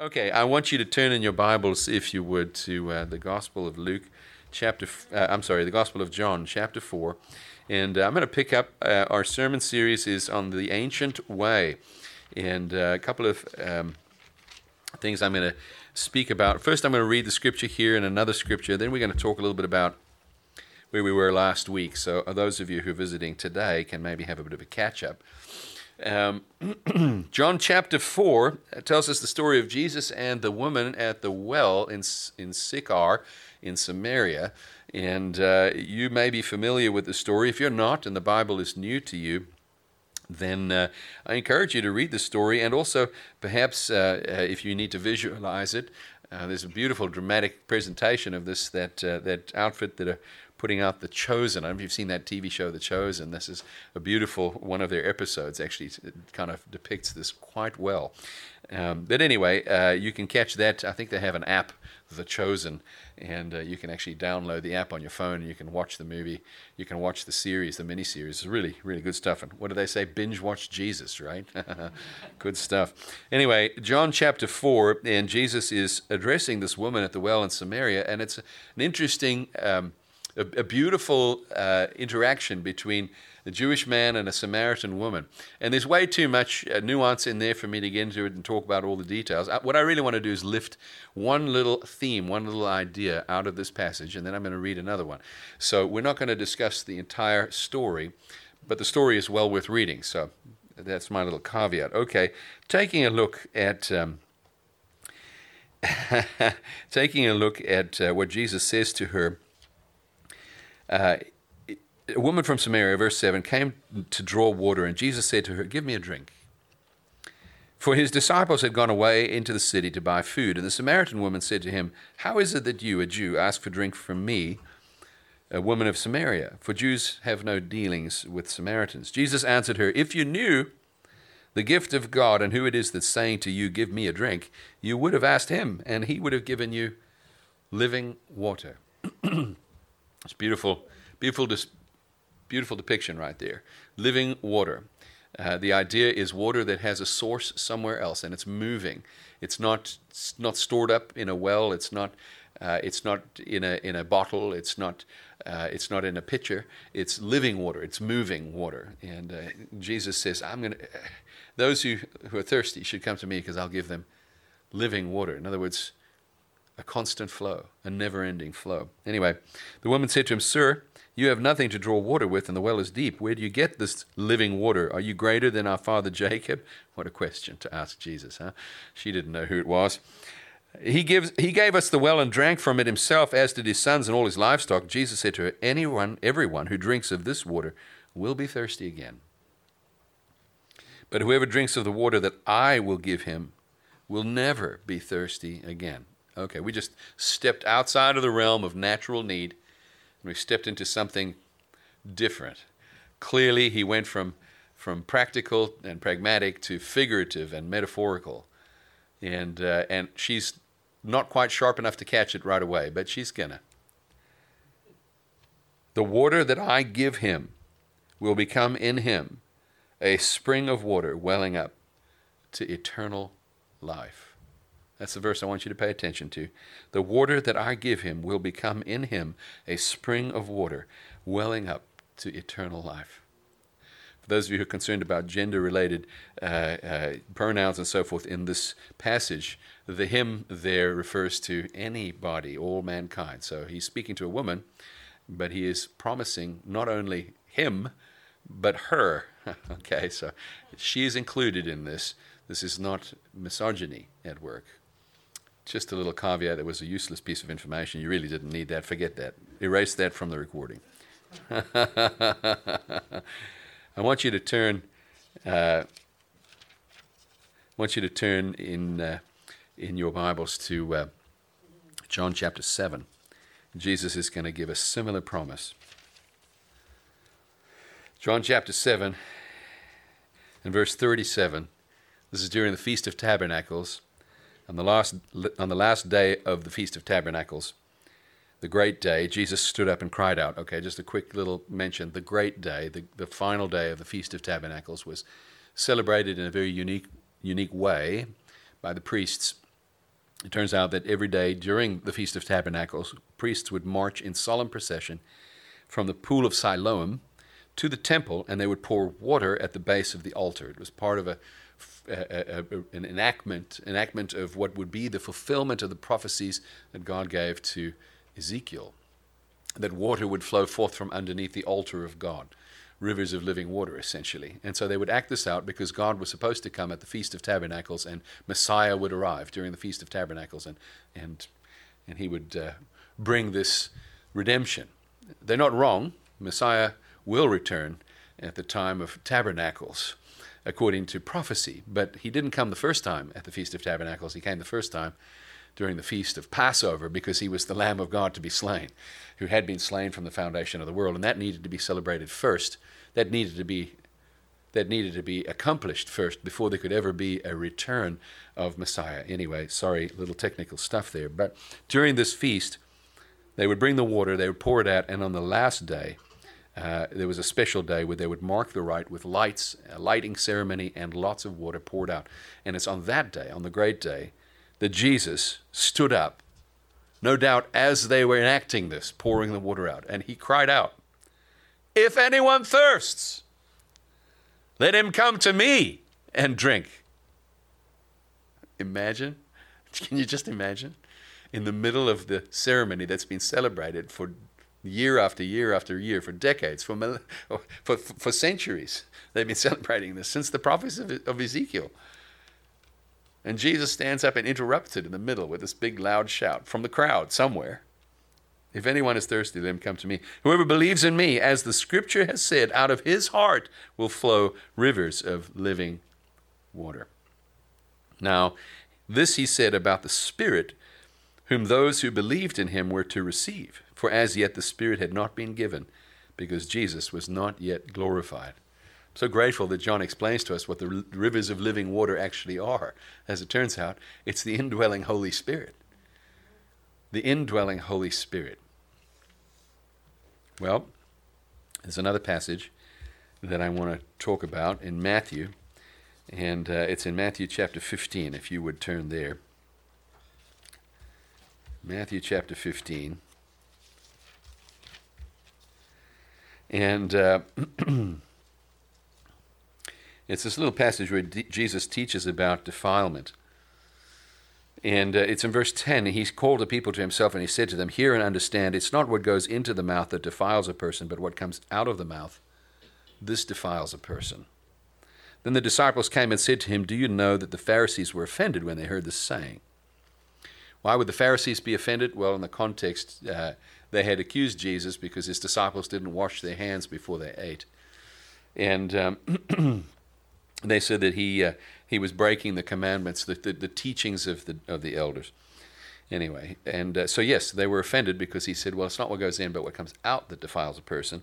Okay, I want you to turn in your Bibles, if you would, to uh, the Gospel of Luke, chapter. f- Uh, I'm sorry, the Gospel of John, chapter four, and uh, I'm going to pick up. Uh, our sermon series is on the ancient way, and uh, a couple of um, things I'm going to speak about. First, I'm going to read the scripture here and another scripture. Then we're going to talk a little bit about where we were last week. So, uh, those of you who are visiting today can maybe have a bit of a catch up. Um, John chapter 4 tells us the story of Jesus and the woman at the well in, in Sychar in Samaria. And uh, you may be familiar with the story. If you're not, and the Bible is new to you, then uh, I encourage you to read the story. And also, perhaps uh, uh, if you need to visualize it, uh, there's a beautiful dramatic presentation of this that, uh, that outfit that putting out The Chosen. I don't know if you've seen that TV show, The Chosen. This is a beautiful one of their episodes. Actually, it kind of depicts this quite well. Um, but anyway, uh, you can catch that. I think they have an app, The Chosen, and uh, you can actually download the app on your phone and you can watch the movie. You can watch the series, the miniseries. It's really, really good stuff. And what do they say? Binge watch Jesus, right? good stuff. Anyway, John chapter 4, and Jesus is addressing this woman at the well in Samaria, and it's an interesting. Um, a, a beautiful uh, interaction between a Jewish man and a Samaritan woman. And there's way too much uh, nuance in there for me to get into it and talk about all the details. Uh, what I really want to do is lift one little theme, one little idea out of this passage, and then I'm going to read another one. So we're not going to discuss the entire story, but the story is well worth reading. So that's my little caveat. Okay, taking a look at. Um, taking a look at uh, what Jesus says to her uh, a woman from Samaria, verse 7, came to draw water, and Jesus said to her, Give me a drink. For his disciples had gone away into the city to buy food, and the Samaritan woman said to him, How is it that you, a Jew, ask for drink from me, a woman of Samaria? For Jews have no dealings with Samaritans. Jesus answered her, If you knew the gift of God and who it is that's saying to you, Give me a drink, you would have asked him, and he would have given you living water. It's beautiful, beautiful, beautiful depiction right there. Living water. Uh, the idea is water that has a source somewhere else, and it's moving. It's not it's not stored up in a well. It's not uh, it's not in a in a bottle. It's not uh, it's not in a pitcher. It's living water. It's moving water. And uh, Jesus says, "I'm going to those who who are thirsty should come to me because I'll give them living water." In other words a constant flow, a never ending flow. Anyway, the woman said to him, Sir, you have nothing to draw water with, and the well is deep. Where do you get this living water? Are you greater than our father Jacob? What a question to ask Jesus, huh? She didn't know who it was. He, gives, he gave us the well and drank from it himself, as did his sons and all his livestock. Jesus said to her, Anyone, everyone who drinks of this water will be thirsty again. But whoever drinks of the water that I will give him will never be thirsty again. Okay, we just stepped outside of the realm of natural need and we stepped into something different. Clearly, he went from, from practical and pragmatic to figurative and metaphorical. And, uh, and she's not quite sharp enough to catch it right away, but she's gonna. The water that I give him will become in him a spring of water welling up to eternal life. That's the verse I want you to pay attention to. The water that I give him will become in him a spring of water welling up to eternal life. For those of you who are concerned about gender related uh, uh, pronouns and so forth in this passage, the him there refers to anybody, all mankind. So he's speaking to a woman, but he is promising not only him, but her. okay, so she is included in this. This is not misogyny at work. Just a little caveat that was a useless piece of information. You really didn't need that. Forget that. Erase that from the recording. I want you to turn. Uh, I want you to turn in uh, in your Bibles to uh, John chapter seven. Jesus is going to give a similar promise. John chapter seven and verse thirty-seven. This is during the Feast of Tabernacles on the last on the last day of the feast of tabernacles the great day jesus stood up and cried out. Okay just a quick little mention. The great day the, the final day of the feast of tabernacles was celebrated in a very unique unique way by the priests. It turns out that every day during the Feast of Tabernacles, priests would march in solemn procession from the pool of Siloam to the temple, and they would pour water at the base of the altar. It was part of a, a, a, uh, uh, uh, an enactment, enactment of what would be the fulfillment of the prophecies that God gave to Ezekiel, that water would flow forth from underneath the altar of God rivers of living water, essentially. And so they would act this out because God was supposed to come at the Feast of Tabernacles, and Messiah would arrive during the Feast of Tabernacles, and and and he would uh, bring this redemption. They're not wrong. Messiah will return at the time of Tabernacles, according to prophecy. But he didn't come the first time at the Feast of Tabernacles. He came the first time during the feast of Passover because he was the Lamb of God to be slain, who had been slain from the foundation of the world, and that needed to be celebrated first. That needed to be that needed to be accomplished first before there could ever be a return of Messiah. Anyway, sorry, little technical stuff there. But during this feast, they would bring the water, they would pour it out, and on the last day, uh, there was a special day where they would mark the rite with lights, a lighting ceremony, and lots of water poured out. And it's on that day, on the great day, that Jesus stood up, no doubt as they were enacting this, pouring the water out, and he cried out, If anyone thirsts, let him come to me and drink. Imagine, can you just imagine? In the middle of the ceremony that's been celebrated for year after year after year, for decades, for, for, for centuries, they've been celebrating this since the prophecy of, of Ezekiel. And Jesus stands up and interrupts it in the middle with this big loud shout from the crowd somewhere. If anyone is thirsty, let him come to me. Whoever believes in me, as the scripture has said, out of his heart will flow rivers of living water. Now, this he said about the Spirit, whom those who believed in him were to receive. For as yet the Spirit had not been given, because Jesus was not yet glorified so grateful that John explains to us what the rivers of living water actually are. As it turns out, it's the indwelling Holy Spirit. The indwelling Holy Spirit. Well, there's another passage that I want to talk about in Matthew, and uh, it's in Matthew chapter 15, if you would turn there. Matthew chapter 15. And. Uh, It's this little passage where D- Jesus teaches about defilement. And uh, it's in verse 10. He called the people to himself and he said to them, Hear and understand, it's not what goes into the mouth that defiles a person, but what comes out of the mouth. This defiles a person. Then the disciples came and said to him, Do you know that the Pharisees were offended when they heard this saying? Why would the Pharisees be offended? Well, in the context, uh, they had accused Jesus because his disciples didn't wash their hands before they ate. And um, they said that he uh, he was breaking the commandments, the, the, the, teachings of the of the elders. Anyway, and uh, so yes, they were offended because he said, "Well, it's not what goes in, but what comes out that defiles a person,"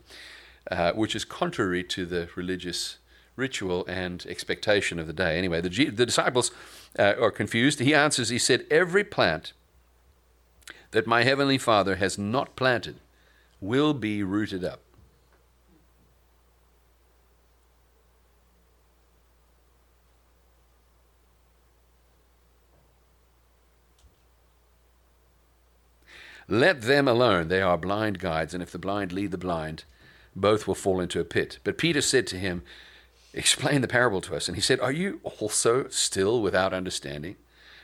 uh, which is contrary to the religious ritual and expectation of the day. Anyway, the the disciples uh, are confused. He answers. He said, "Every plant that my heavenly Father has not planted will be rooted up." Let them alone. They are blind guides, and if the blind lead the blind, both will fall into a pit. But Peter said to him, Explain the parable to us. And he said, Are you also still without understanding?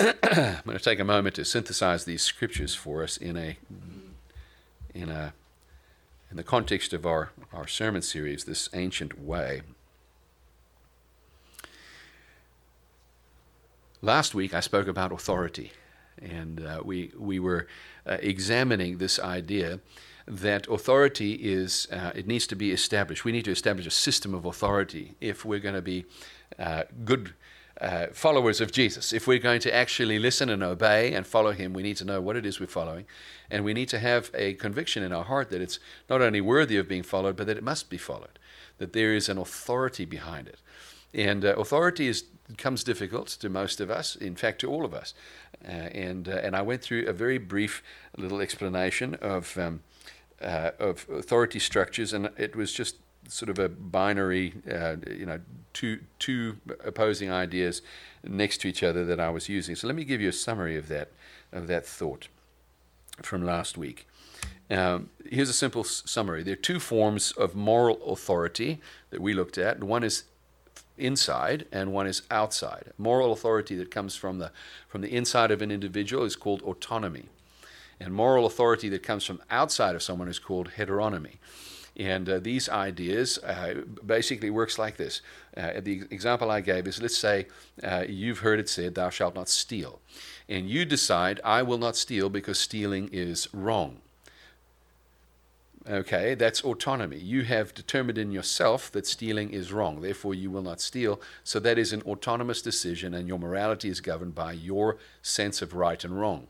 I'm going to take a moment to synthesize these scriptures for us in a in a in the context of our, our sermon series, this ancient way. Last week I spoke about authority, and uh, we, we were uh, examining this idea that authority is, uh, it needs to be established. We need to establish a system of authority if we're going to be uh, good uh, followers of Jesus. If we're going to actually listen and obey and follow him, we need to know what it is we're following. And we need to have a conviction in our heart that it's not only worthy of being followed, but that it must be followed, that there is an authority behind it. And uh, authority is, comes difficult to most of us, in fact, to all of us. Uh, and, uh, and I went through a very brief little explanation of, um, uh, of authority structures, and it was just sort of a binary, uh, you know, two two opposing ideas next to each other that I was using. So let me give you a summary of that of that thought from last week. Um, here's a simple s- summary. There are two forms of moral authority that we looked at. One is inside and one is outside. Moral authority that comes from the from the inside of an individual is called autonomy. And moral authority that comes from outside of someone is called heteronomy. And uh, these ideas uh, basically works like this. Uh, the example I gave is let's say uh, you've heard it said, Thou shalt not steal. And you decide, I will not steal because stealing is wrong. Okay, that's autonomy. You have determined in yourself that stealing is wrong, therefore, you will not steal. So, that is an autonomous decision, and your morality is governed by your sense of right and wrong.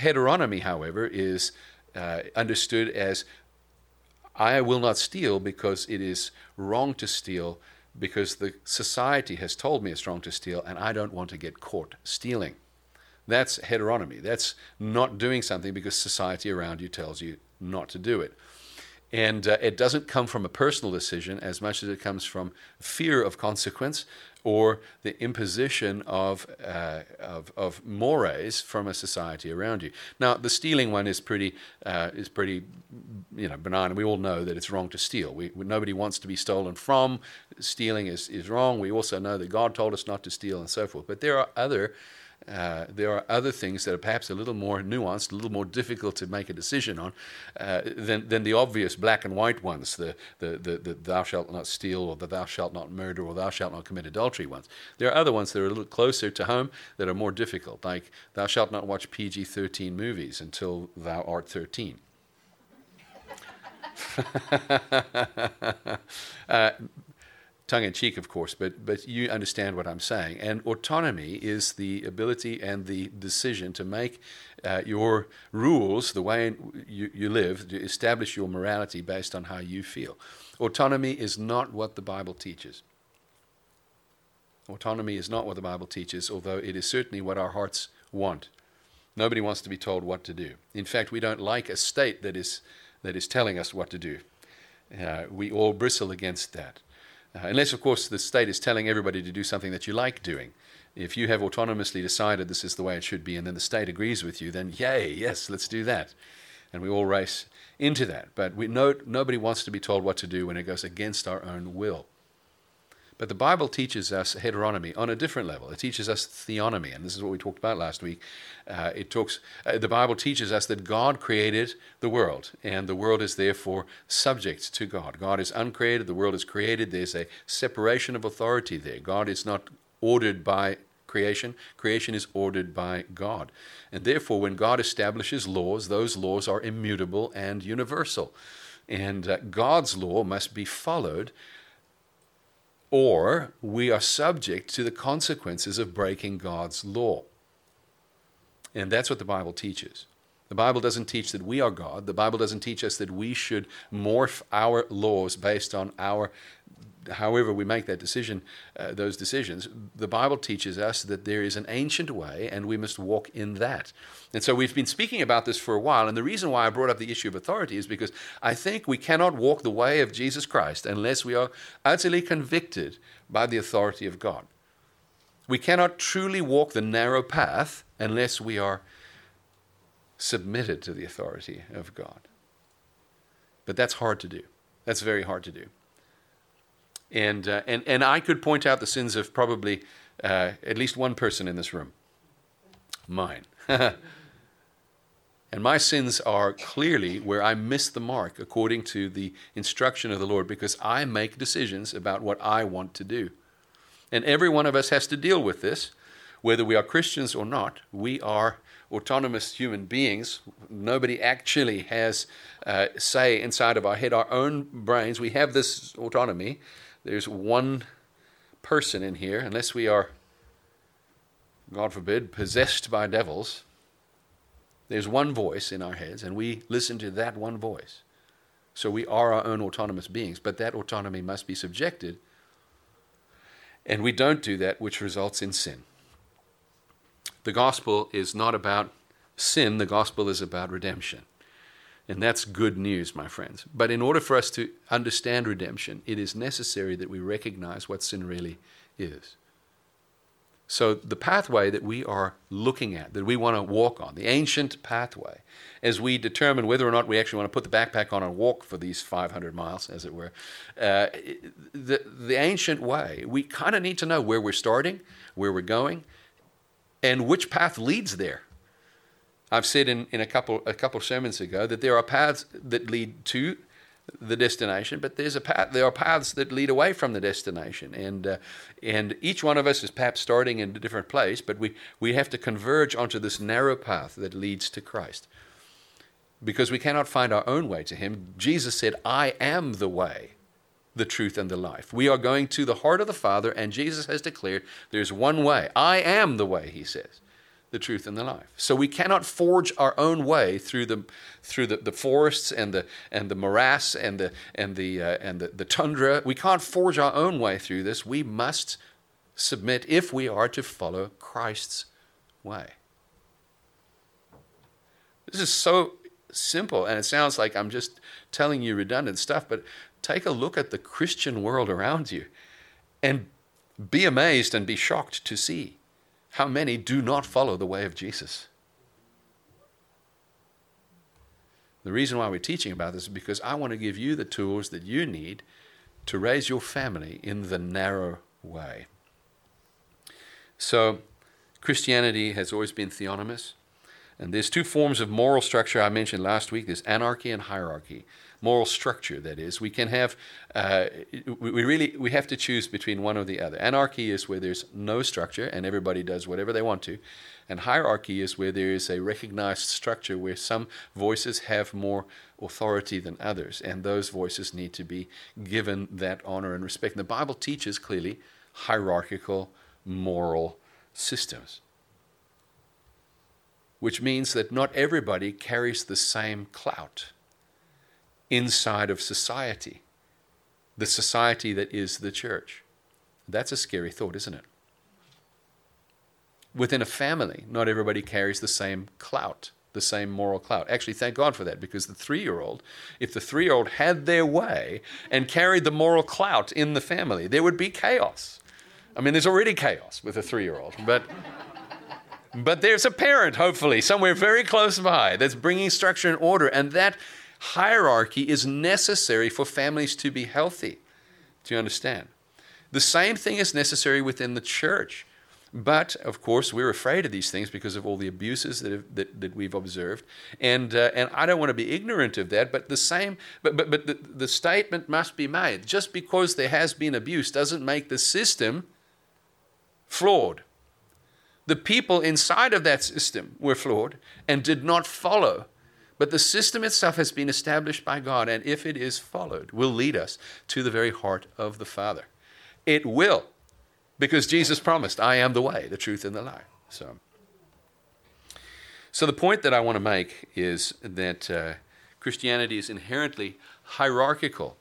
Heteronomy, however, is uh, understood as I will not steal because it is wrong to steal because the society has told me it's wrong to steal and I don't want to get caught stealing. That's heteronomy. That's not doing something because society around you tells you not to do it. And uh, it doesn't come from a personal decision as much as it comes from fear of consequence or the imposition of, uh, of, of mores from a society around you. Now, the stealing one is pretty, uh, is pretty you know, benign. We all know that it's wrong to steal. We, nobody wants to be stolen from. Stealing is, is wrong. We also know that God told us not to steal and so forth. But there are other uh, there are other things that are perhaps a little more nuanced, a little more difficult to make a decision on uh, than, than the obvious black and white ones, the, the, the, the, thou shalt not steal, or the thou shalt not murder, or thou shalt not commit adultery ones. There are other ones that are a little closer to home that are more difficult, like thou shalt not watch PG 13 movies until thou art 13. uh, tongue in cheek, of course, but, but you understand what I'm saying. And autonomy is the ability and the decision to make uh, your rules, the way you, you live, to establish your morality based on how you feel. Autonomy is not what the Bible teaches. Autonomy is not what the Bible teaches, although it is certainly what our hearts want. Nobody wants to be told what to do. In fact, we don't like a state that is, that is telling us what to do. Uh, we all bristle against that. Uh, unless, of course, the state is telling everybody to do something that you like doing. If you have autonomously decided this is the way it should be, and then the state agrees with you, then yay, yes, let's do that. And we all race into that. But we know, nobody wants to be told what to do when it goes against our own will. But the Bible teaches us heteronomy on a different level. It teaches us theonomy, and this is what we talked about last week. Uh, it talks. Uh, the Bible teaches us that God created the world, and the world is therefore subject to God. God is uncreated; the world is created. There's a separation of authority there. God is not ordered by creation. Creation is ordered by God, and therefore, when God establishes laws, those laws are immutable and universal, and uh, God's law must be followed or we are subject to the consequences of breaking God's law. And that's what the Bible teaches. The Bible doesn't teach that we are God. The Bible doesn't teach us that we should morph our laws based on our however we make that decision, uh, those decisions, the Bible teaches us that there is an ancient way and we must walk in that. And so we've been speaking about this for a while. And the reason why I brought up the issue of authority is because I think we cannot walk the way of Jesus Christ unless we are utterly convicted by the authority of God. We cannot truly walk the narrow path unless we are submitted to the authority of God. But that's hard to do. That's very hard to do. And, uh, and, and I could point out the sins of probably uh, at least one person in this room mine. and my sins are clearly where I miss the mark according to the instruction of the Lord because I make decisions about what I want to do. And every one of us has to deal with this, whether we are Christians or not. We are autonomous human beings. Nobody actually has uh, say inside of our head, our own brains. We have this autonomy, there's one person in here, unless we are, God forbid, possessed by devils, there's one voice in our heads, and we listen to that one voice. So we are our own autonomous beings, but that autonomy must be subjected. And we don't do that, which results in sin. The gospel is not about sin, the gospel is about redemption. And that's good news, my friends. But in order for us to understand redemption, it is necessary that we recognize what sin really is. So, the pathway that we are looking at, that we want to walk on, the ancient pathway, as we determine whether or not we actually want to put the backpack on and walk for these 500 miles, as it were, uh, the, the ancient way, we kind of need to know where we're starting, where we're going, and which path leads there. I've said in, in a couple a couple sermons ago that there are paths that lead to the destination, but there's a path. There are paths that lead away from the destination, and uh, and each one of us is perhaps starting in a different place, but we we have to converge onto this narrow path that leads to Christ, because we cannot find our own way to Him. Jesus said, "I am the way." The truth and the life. We are going to the heart of the Father, and Jesus has declared there's one way. I am the way, he says the truth and the life. So we cannot forge our own way through the through the, the forests and the and the morass and the and the uh, and the, the tundra. We can't forge our own way through this. We must submit if we are to follow Christ's way. This is so simple and it sounds like I'm just telling you redundant stuff, but take a look at the Christian world around you and be amazed and be shocked to see how many do not follow the way of Jesus? The reason why we're teaching about this is because I want to give you the tools that you need to raise your family in the narrow way. So, Christianity has always been theonomous. And there's two forms of moral structure I mentioned last week there's anarchy and hierarchy moral structure that is. We can have uh, we really we have to choose between one or the other. Anarchy is where there's no structure and everybody does whatever they want to. And hierarchy is where there is a recognized structure where some voices have more authority than others. And those voices need to be given that honor and respect. And the bible teaches clearly hierarchical moral systems which means that not everybody carries the same clout inside of society, the society that is the church. That's a scary thought, isn't it? Within a family, not everybody carries the same clout, the same moral clout. Actually, thank God for that, because the three year old, if the three year old had their way and carried the moral clout in the family, there would be chaos. I mean, there's already chaos with a three year old, but. But there's a parent, hopefully, somewhere very close by that's bringing structure and order, and that hierarchy is necessary for families to be healthy. Do you understand? The same thing is necessary within the church. But of course, we're afraid of these things because of all the abuses that, have, that, that we've observed, and uh, and I don't want to be ignorant of that. But the same, but but but the, the statement must be made: just because there has been abuse doesn't make the system flawed. The people inside of that system were flawed and did not follow but the system itself has been established by God, and if it is followed, will lead us to the very heart of the Father. It will, because Jesus promised, I am the way, the truth, and the life. So, so the point that I want to make is that uh, Christianity is inherently hierarchical,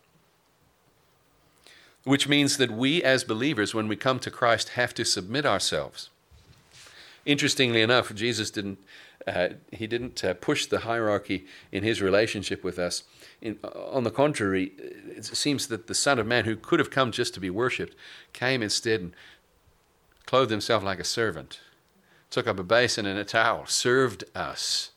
which means that we as believers, when we come to Christ, have to submit ourselves. Interestingly enough, Jesus didn't uh, he didn't uh, push the hierarchy in his relationship with us. In, on the contrary, it seems that the Son of Man, who could have come just to be worshipped, came instead and clothed himself like a servant, took up a basin and a towel, served us.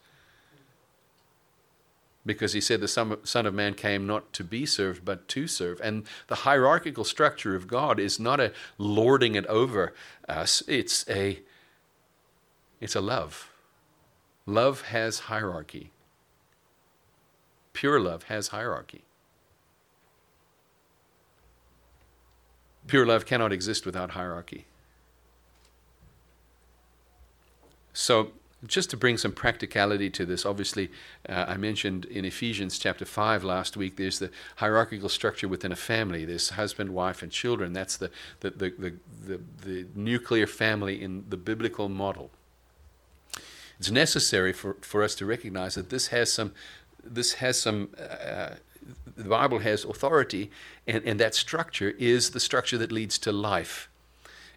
Because he said the Son of Man came not to be served, but to serve. And the hierarchical structure of God is not a lording it over us, it's a, it's a love Love has hierarchy. Pure love has hierarchy. Pure love cannot exist without hierarchy. So, just to bring some practicality to this, obviously, uh, I mentioned in Ephesians chapter 5 last week, there's the hierarchical structure within a family. There's husband, wife, and children. That's the, the, the, the, the, the nuclear family in the biblical model. It's necessary for, for us to recognize that this has some, this has some uh, the Bible has authority, and, and that structure is the structure that leads to life.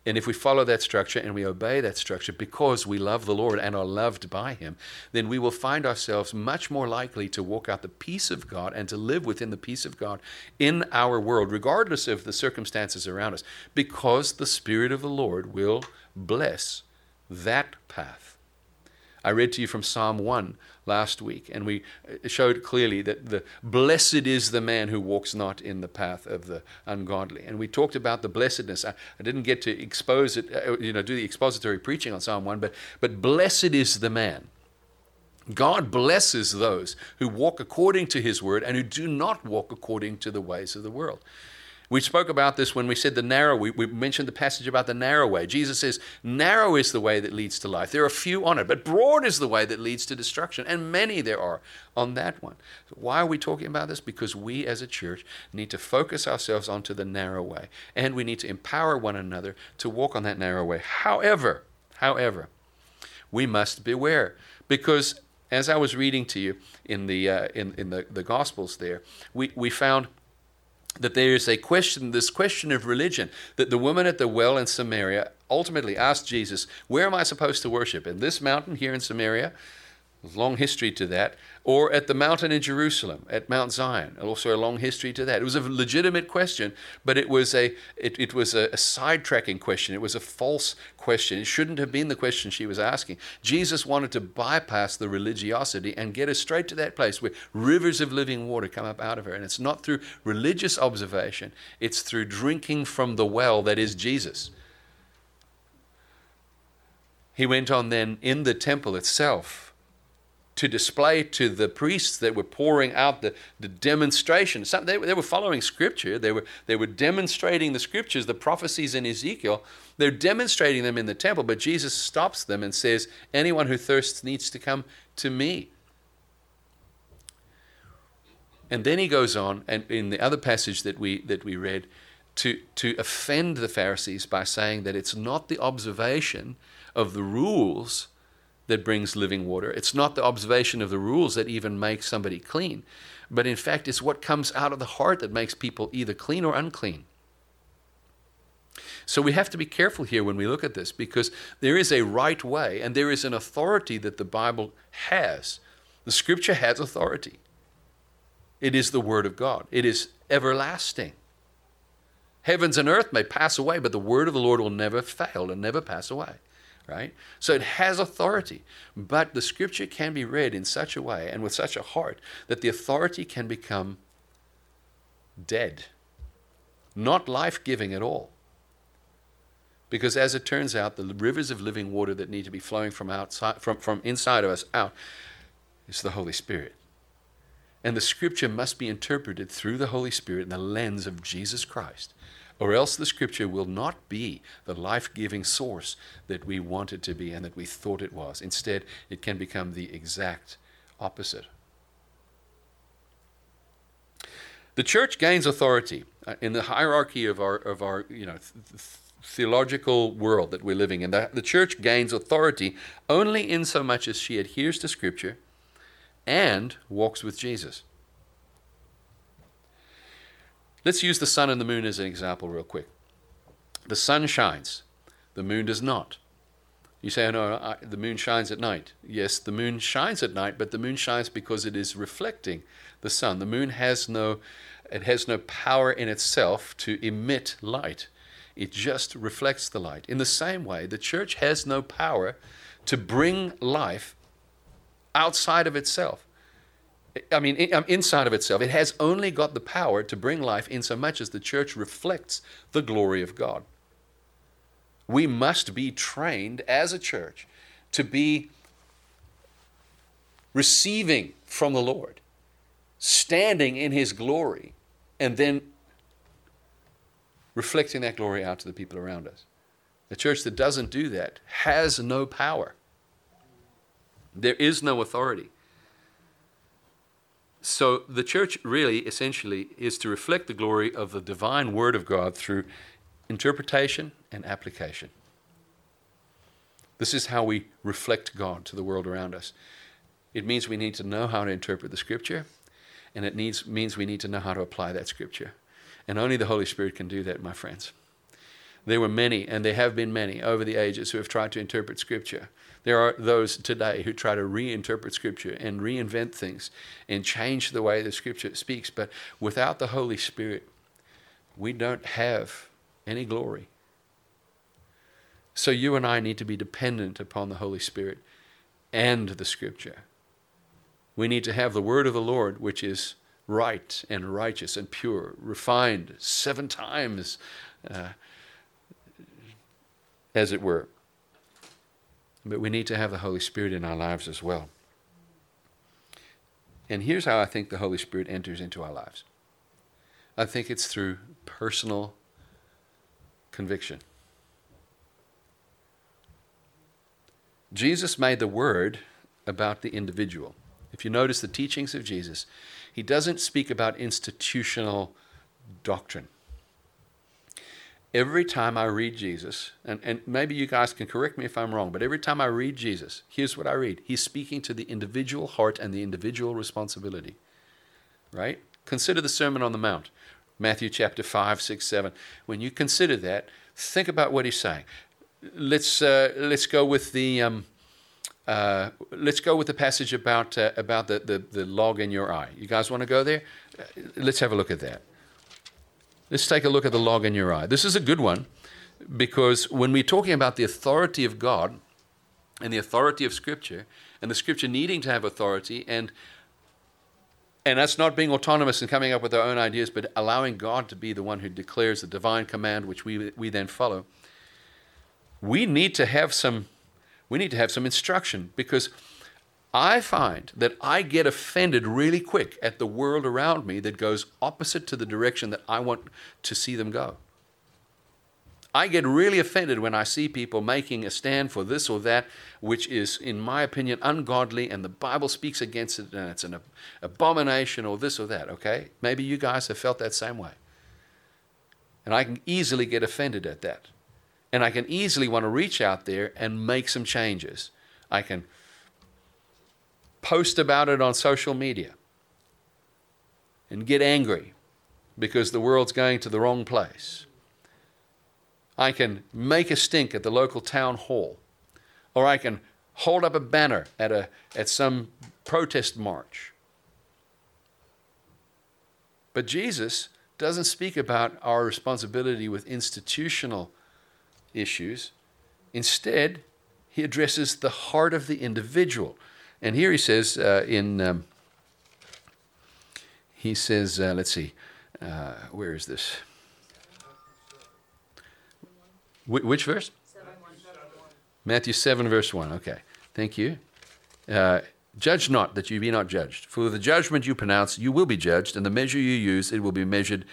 And if we follow that structure and we obey that structure because we love the Lord and are loved by Him, then we will find ourselves much more likely to walk out the peace of God and to live within the peace of God in our world, regardless of the circumstances around us, because the Spirit of the Lord will bless that path. I read to you from Psalm 1 last week, and we uh, showed clearly that the blessed is the man who walks not in the path of the ungodly. And we talked about the blessedness. I, I didn't get to expose it, uh, you know, do the expository preaching on Psalm 1, but, but blessed is the man. God blesses those who walk according to his word and who do not walk according to the ways of the world. We spoke about this when we said the narrow, we, we, mentioned the passage about the narrow way. Jesus says, Narrow is the way that leads to life. There are few on it, but broad is the way that leads to destruction, and many there are on that one. Why are we talking about this? Because we as a church need to focus ourselves onto the narrow way, and we need to empower one another to walk on that narrow way. However, however, we must beware because as I was reading to you in the uh, in, in the, the Gospels there, we, we found that there is a question, this question of religion, that the woman at the well in Samaria ultimately asked Jesus, Where am I supposed to worship? In this mountain here in Samaria? Long history to that. Or at the mountain in Jerusalem, at Mount Zion, also a long history to that. It was a legitimate question, but it was a it, it was a, a sidetracking question. It was a false question. It shouldn't have been the question she was asking. Jesus wanted to bypass the religiosity and get her straight to that place where rivers of living water come up out of her. And it's not through religious observation, it's through drinking from the well that is Jesus. He went on then in the temple itself to display to the priests that were pouring out the, the demonstration. Some, they, they were following scripture, they were, they were demonstrating the scriptures, the prophecies in Ezekiel. They're demonstrating them in the temple, but Jesus stops them and says, Anyone who thirsts needs to come to me. And then he goes on, and in the other passage that we, that we read, to, to offend the Pharisees by saying that it's not the observation of the rules that brings living water. It's not the observation of the rules that even makes somebody clean, but in fact, it's what comes out of the heart that makes people either clean or unclean. So we have to be careful here when we look at this because there is a right way and there is an authority that the Bible has. The scripture has authority. It is the word of God. It is everlasting. Heavens and earth may pass away, but the word of the Lord will never fail and never pass away right? So it has authority, but the scripture can be read in such a way and with such a heart that the authority can become dead, not life giving at all. Because as it turns out, the rivers of living water that need to be flowing from outside from, from inside of us out is the Holy Spirit. And the scripture must be interpreted through the Holy Spirit in the lens of Jesus Christ or else the scripture will not be the life giving source that we want it to be and that we thought it was. Instead, it can become the exact opposite. The church gains authority uh, in the hierarchy of our, of our you know, th- theological world that we're living in. The, the church gains authority only in so much as she adheres to Scripture and walks with Jesus. Let's use the sun and the moon as an example, real quick. The sun shines, the moon does not. You say, oh no, I, the moon shines at night. Yes, the moon shines at night, but the moon shines because it is reflecting the sun. The moon has no, it has no power in itself to emit light. It just reflects the light. In the same way, the church has no power to bring life outside of itself. I mean, um, inside of itself, it has only got the power to bring life in so much as the church reflects the glory of God. We must be trained as a church to be receiving from the Lord, standing in His glory, and then reflecting that glory out to the people around us. A church that doesn't do that has no power. There is no authority. So the church really, essentially, is to reflect the glory of the divine Word of God through interpretation and application. This is how we reflect God to the world around us. It means we need to know how to interpret the Scripture, and it needs, means we need to know how to apply that Scripture. And only the Holy Spirit can do that, my friends. There were many, and there have been many over the ages who have tried to interpret Scripture. There are those today who try to reinterpret Scripture and reinvent things and change the way the Scripture speaks. But without the Holy Spirit, we don't have any glory. So you and I need to be dependent upon the Holy Spirit and the Scripture. We need to have the word of the Lord, which is right and righteous and pure, refined seven times, uh, as it were. But we need to have the Holy Spirit in our lives as well. And here's how I think the Holy Spirit enters into our lives I think it's through personal conviction. Jesus made the word about the individual. If you notice the teachings of Jesus, he doesn't speak about institutional doctrine. Every time I read Jesus, and, and maybe you guys can correct me if I'm wrong, but every time I read Jesus, here's what I read. He's speaking to the individual heart and the individual responsibility. Right? Consider the Sermon on the Mount, Matthew chapter 5, 6, 7. When you consider that, think about what he's saying. Let's, uh, let's go with the. Um, uh, let's go with the passage about uh, about the, the, the log in your eye. You guys want to go there? Uh, let's have a look at that. Let's take a look at the log in your eye. This is a good one because when we're talking about the authority of God and the authority of Scripture, and the Scripture needing to have authority, and and us not being autonomous and coming up with our own ideas, but allowing God to be the one who declares the divine command, which we we then follow. We need to have some we need to have some instruction because I find that I get offended really quick at the world around me that goes opposite to the direction that I want to see them go. I get really offended when I see people making a stand for this or that, which is, in my opinion, ungodly, and the Bible speaks against it, and it's an abomination or this or that, okay? Maybe you guys have felt that same way. And I can easily get offended at that. And I can easily want to reach out there and make some changes. I can post about it on social media and get angry because the world's going to the wrong place. I can make a stink at the local town hall, or I can hold up a banner at, a, at some protest march. But Jesus doesn't speak about our responsibility with institutional issues. Instead, he addresses the heart of the individual. And here he says uh, in, um, he says, uh, let's see, uh, where is this? Wh- which verse? Matthew 7, verse 1. Okay, thank you. Uh, judge not that you be not judged. For the judgment you pronounce, you will be judged, and the measure you use, it will be measured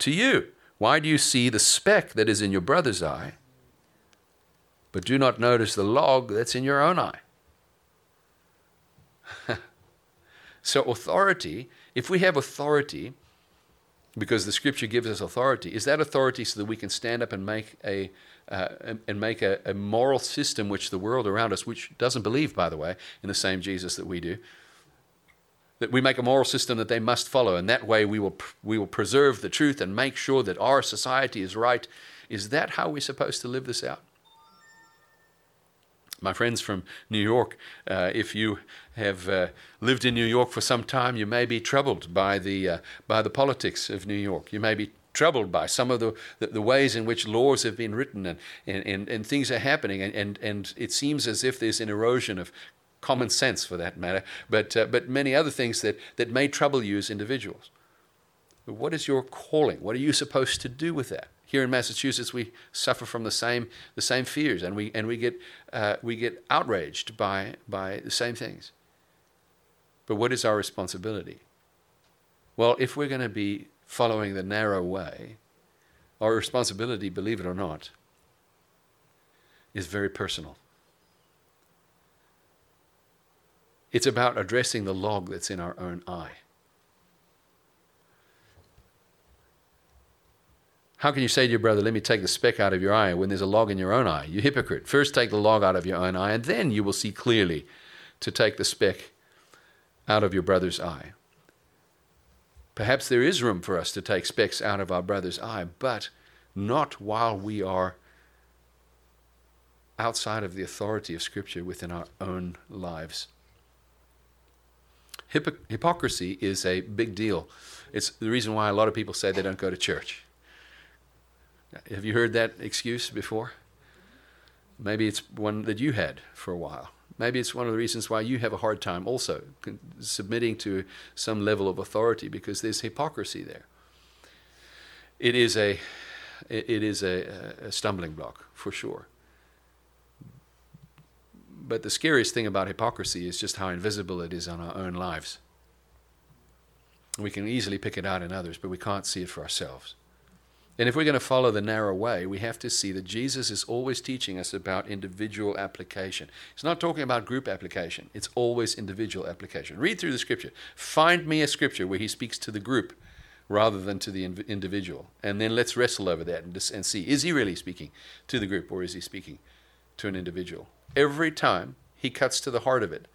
to you. Why do you see the speck that is in your brother's eye, but do not notice the log that's in your own eye? so, authority, if we have authority, because the scripture gives us authority, is that authority so that we can stand up and make a uh, and, make a, a, moral system which the world around us, which doesn't believe, by the way, in the same Jesus that we do, that we make a moral system that they must follow, and that way we will we will preserve the truth and make sure that our society is right. Is that how we're supposed to live this out? My friends from New York, uh, if you have uh, lived in New York for some time, you may be troubled by the, uh, by the politics of New York. You may be troubled by some of the, the, the, ways in which laws have been written and, and, and, and things are happening. And, and, and it seems as if there's an erosion of common sense for that matter, but, uh, but many other things that, that may trouble you as individuals. What is your calling? What are you supposed to do with that? Here in Massachusetts, we suffer from the same the same fears, and we and we get uh, we get outraged by by the same things. But what is our responsibility? Well, if we're going to be following the narrow way, our responsibility, believe it or not, is very personal. It's about addressing the log that's in our own eye. How can you say to your brother, Let me take the speck out of your eye when there's a log in your own eye? You hypocrite. First take the log out of your own eye, and then you will see clearly to take the speck out of your brother's eye. Perhaps there is room for us to take specks out of our brother's eye, but not while we are outside of the authority of Scripture within our own lives. hypocrisy is a big deal. It's the reason why a lot of people say they don't go to church. Have you heard that excuse before? Maybe it's one that you had for a while. Maybe it's one of the reasons why you have a hard time also submitting to some level of authority because there's hypocrisy there. It is a, it is a, a stumbling block for sure. But the scariest thing about hypocrisy is just how invisible it is on our own lives. We can easily pick it out in others, but we can't see it for ourselves. And if we're going to follow the narrow way, we have to see that Jesus is always teaching us about individual application. He's not talking about group application, it's always individual application. Read through the scripture. Find me a scripture where he speaks to the group rather than to the individual. And then let's wrestle over that and, and see is he really speaking to the group or is he speaking to an individual? Every time he cuts to the heart of it.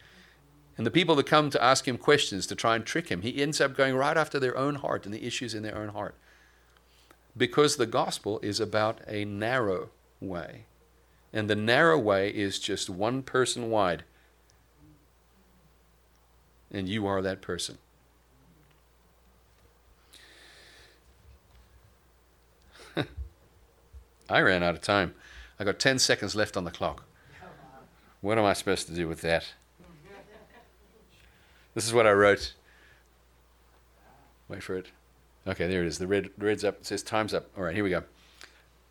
And the people that come to ask him questions to try and trick him, he ends up going right after their own heart and the issues in their own heart because the gospel is about a narrow way. And the narrow way is just one person wide. And you are that person. I ran out of time. I got 10 seconds left on the clock. What am I supposed to do with that? This is what I wrote. Wait for it. Okay, there it is. The red red's up. It says time's up. All right, here we go.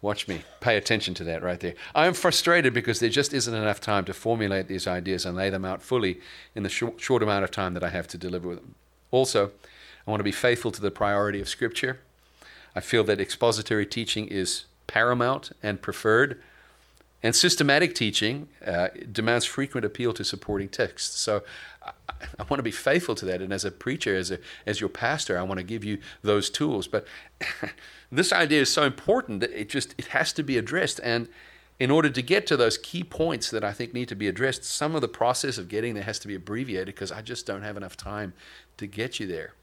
Watch me. Pay attention to that right there. I am frustrated because there just isn't enough time to formulate these ideas and lay them out fully in the short, short amount of time that I have to deliver them. Also, I want to be faithful to the priority of Scripture. I feel that expository teaching is paramount and preferred and systematic teaching uh, demands frequent appeal to supporting texts. So I, want to be faithful to that. And as a preacher, as, a, as your pastor, I want to give you those tools. But this idea is so important that it just it has to be addressed. And in order to get to those key points that I think need to be addressed, some of the process of getting there has to be abbreviated because I just don't have enough time to get you there.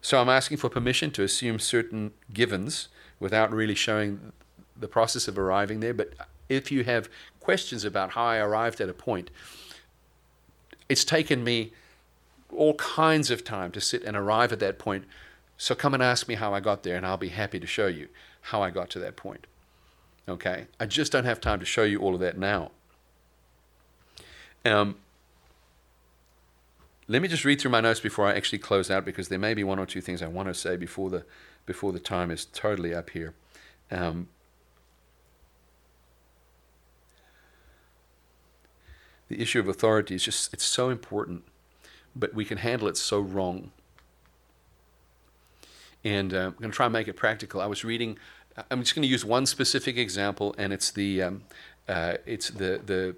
So I'm asking for permission to assume certain givens without really showing the process of arriving there. But if you have questions about how I arrived at a point, it's taken me all kinds of time to sit and arrive at that point. So come and ask me how I got there, and I'll be happy to show you how I got to that point. Okay? I just don't have time to show you all of that now. Um, let me just read through my notes before I actually close out because there may be one or two things I want to say before the before the time is totally up here. Um, the issue of authority is just it's so important, but we can handle it so wrong. And uh, I'm going to try and make it practical. I was reading. I'm just going to use one specific example, and it's the um, uh, it's the the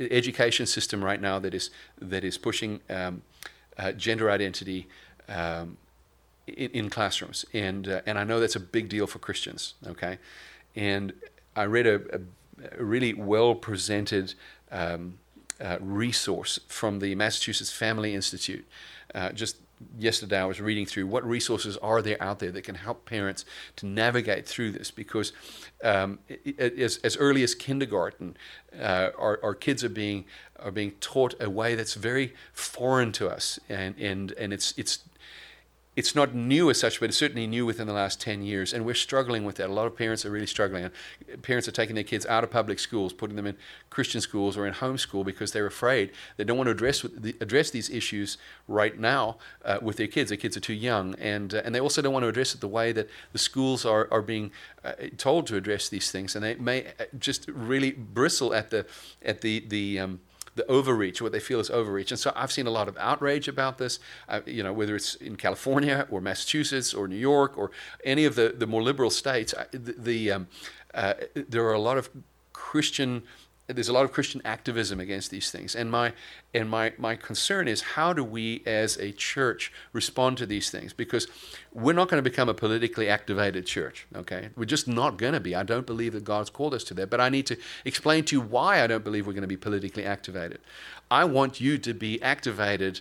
education system right now that is that is pushing um, uh, gender identity um, in, in, classrooms, and uh, and I know that's a big deal for Christians. Okay, and I read a, a, a really well presented um, uh, resource from the Massachusetts Family Institute. Uh, just yesterday, I was reading through what resources are there out there that can help parents to navigate through this because um, as, as early as kindergarten, uh, our, our kids are being are being taught a way that's very foreign to us, and and and it's it's it's not new as such, but it's certainly new within the last 10 years. And we're struggling with that. A lot of parents are really struggling. Parents are taking their kids out of public schools, putting them in Christian schools or in homeschool because they're afraid. They don't want to address, address these issues right now uh, with their kids. Their kids are too young. And, uh, and they also don't want to address it the way that the schools are, are being uh, told to address these things. And they may uh, just really bristle at the, at the, the, um, the overreach, what they feel is overreach. And so I've seen a lot of outrage about this, uh, you know, whether it's in California or Massachusetts or New York or any of the, the more liberal states. The, the um, uh, there are a lot of Christian there's a lot of Christian activism against these things. And my and my my concern is how do we as a church respond to these things? Because we're not going to become a politically activated church. Okay, we're just not going to be. I don't believe that God's called us to that. But I need to explain to you why I don't believe we're going to be politically activated. I want you to be activated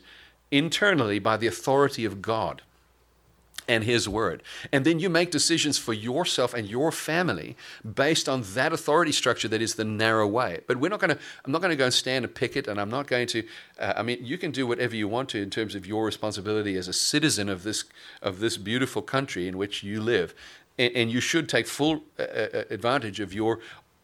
internally by the authority of God and his word. And then you make decisions for yourself and your family based on that authority structure that is the narrow way. But we're not going to, I'm not going to go and stand and picket, and I'm not going to, uh, I mean, you can do whatever you want to in terms of your responsibility as a citizen of this, of this beautiful country in which you live. And, you should take full uh, uh advantage of your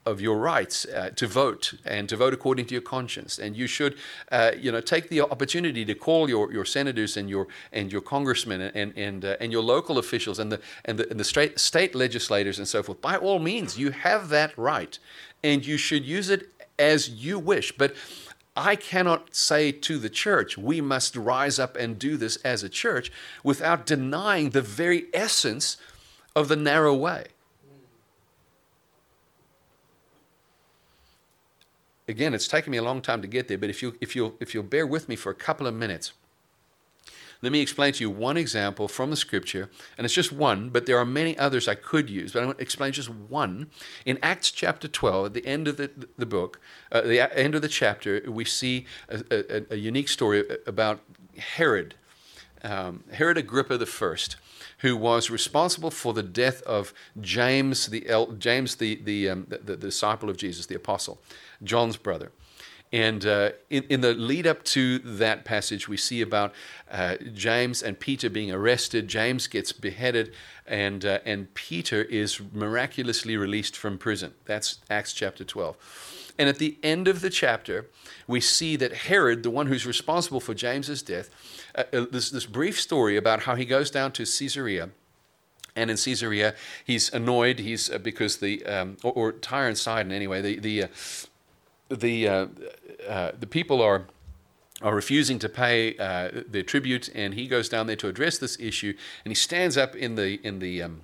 of your rights uh, to vote and to vote according to your conscience. And you should, uh, you know, take the opportunity to call your, your senators and your and your congressmen and and uh, and your local officials and the and the, and the state state legislators and so forth. By all means, you have that right, and you should use it as you wish. But I cannot say to the church, we must rise up and do this as a church without denying the very essence of the narrow way. Again, it's taken me a long time to get there, but if, you, if, you'll, if you'll bear with me for a couple of minutes, let me explain to you one example from the scripture, and it's just one, but there are many others I could use, but I'm going to explain just one. In Acts chapter 12, at the end of the, the book, uh, the end of the chapter, we see a, a, a unique story about Herod, um, Herod Agrippa the First who was responsible for the death of James, the James, the the, um, the, the disciple of Jesus, the apostle, John's brother. And uh, in, in, the lead up to that passage, we see about uh, James and Peter being arrested. James gets beheaded, and, uh, and Peter is miraculously released from prison. That's Acts chapter 12. And at the end of the chapter, we see that Herod, the one who's responsible for James's death, uh, uh, this, this brief story about how he goes down to Caesarea. And in Caesarea, he's annoyed. He's uh, because the um, or, or, Tyre and Sidon anyway. The the uh, the uh, uh, the people are are refusing to pay their tribute, and he goes down there to address this issue. And he stands up in the in the um,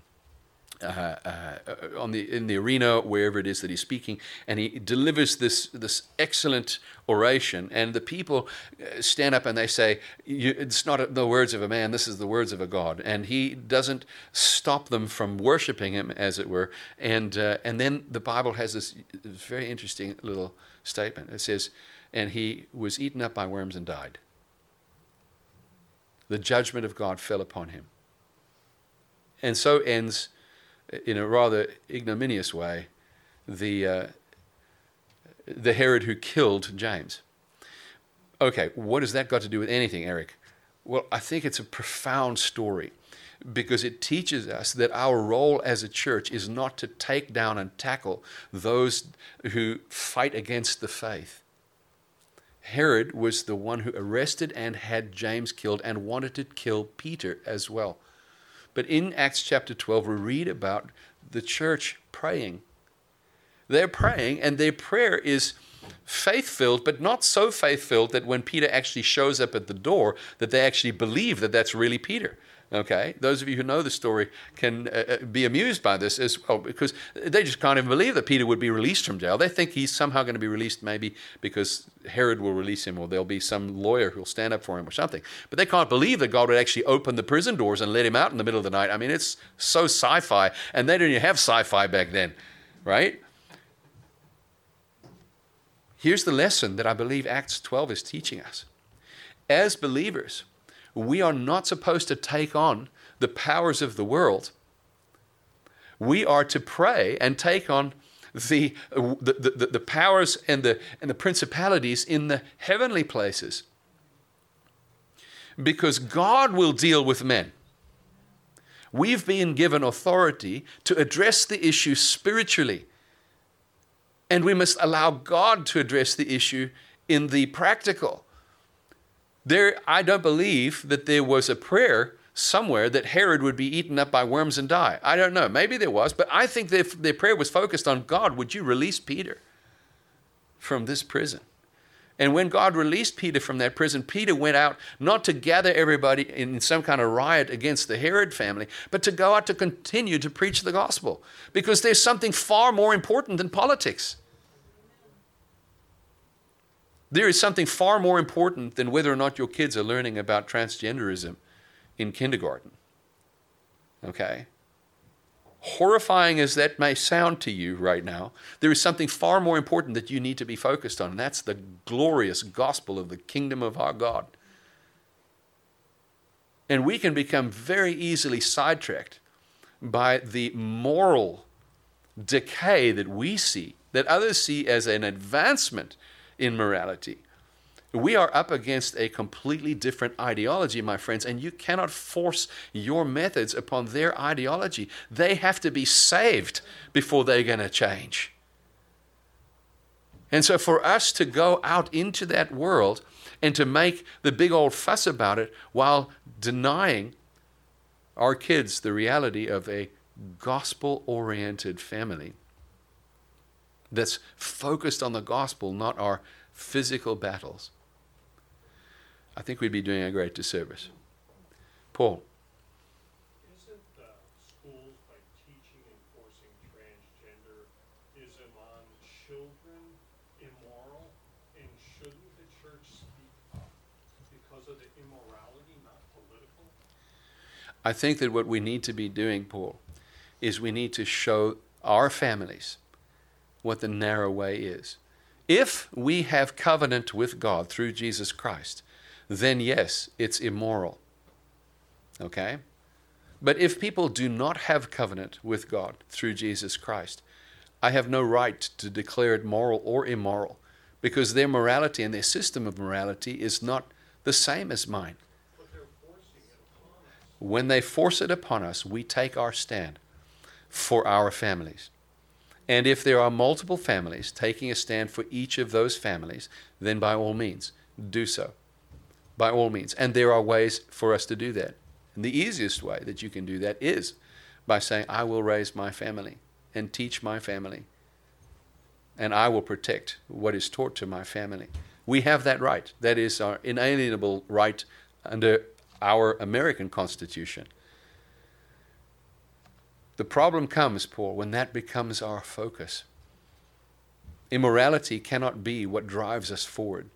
uh, uh, on the in the arena wherever it is that he's speaking, and he delivers this this excellent oration, and the people uh, stand up and they say, "It's not the words of a man; this is the words of a God." And he doesn't stop them from worshiping him, as it were. And uh, and then the Bible has this very interesting little statement. It says, "And he was eaten up by worms and died." The judgment of God fell upon him. And so ends in a rather ignominious way, the, uh, the Herod who killed James. Okay, what has that got to do with anything, Erik? Well, I think it's a profound story because it teaches us that our role as a church is not to take down and tackle those who fight against the faith. Herod was the one who arrested and had James killed and wanted to kill Peter as well. But in Acts chapter 12, we read about the church praying. They're praying, and their prayer is faith filled, but not so faith filled that when Peter actually shows up at the door, that they actually believe that that's really Peter. Okay, those of you who know the story can uh, uh, be amused by this as well because they just can't even believe that Peter would be released from jail. They think he's somehow going to be released, maybe because Herod will release him, or there'll be some lawyer who'll stand up for him, or something. But they can't believe that God would actually open the prison doors and let him out in the middle of the night. I mean, it's so sci-fi, and they didn't even have sci-fi back then, right? Here's the lesson that I believe Acts 12 is teaching us. As believers, we are not supposed to take on the powers of the world. We are to pray and take on the, the, the, the, powers and the, and the principalities in the heavenly places. Because God will deal with men. We've been given authority to address the issue spiritually. And we must allow God to address the issue in the practical. There, I don't believe that there was a prayer somewhere that Herod would be eaten up by worms and die. I don't know. Maybe there was, but I think their, their prayer was focused on God, would you release Peter from this prison? And when God released Peter from that prison, Peter went out not to gather everybody in some kind of riot against the Herod family, but to go out to continue to preach the gospel. Because there's something far more important than politics. There is something far more important than whether or not your kids are learning about transgenderism in kindergarten. Okay? Horrifying as that may sound to you right now, there is something far more important that you need to be focused on, and that's the glorious gospel of the kingdom of our God. And we can become very easily sidetracked by the moral decay that we see, that others see as an advancement in morality. We are up against a completely different ideology, my friends, and you cannot force your methods upon their ideology. They have to be saved before they're going to change. And so, for us to go out into that world and to make the big old fuss about it while denying our kids the reality of a gospel oriented family that's focused on the gospel, not our physical battles, I think we'd be doing a great disservice. Paul. Isn't uh, schools by teaching and forcing transgenderism on children immoral? And shouldn't the church speak up because of the immorality, not political? I think that what we need to be doing, Paul, is we need to show our families what the narrow way is. If we have covenant with God through Jesus Christ, then yes, it's immoral. Okay? But if people do not have covenant with God through Jesus Christ, I have no right to declare it moral or immoral because their morality and their system of morality is not the same as mine. When they force it upon us, we take our stand for our families. And if there are multiple families taking a stand for each of those families, then by all means, do so. By all means. And there are ways for us to do that. And the easiest way that you can do that is by saying, I will raise my family and teach my family. And I will protect what is taught to my family. We have that right. That is our inalienable right under our American Constitution. The problem comes, Paul, when that becomes our focus. Immorality cannot be what drives us forward.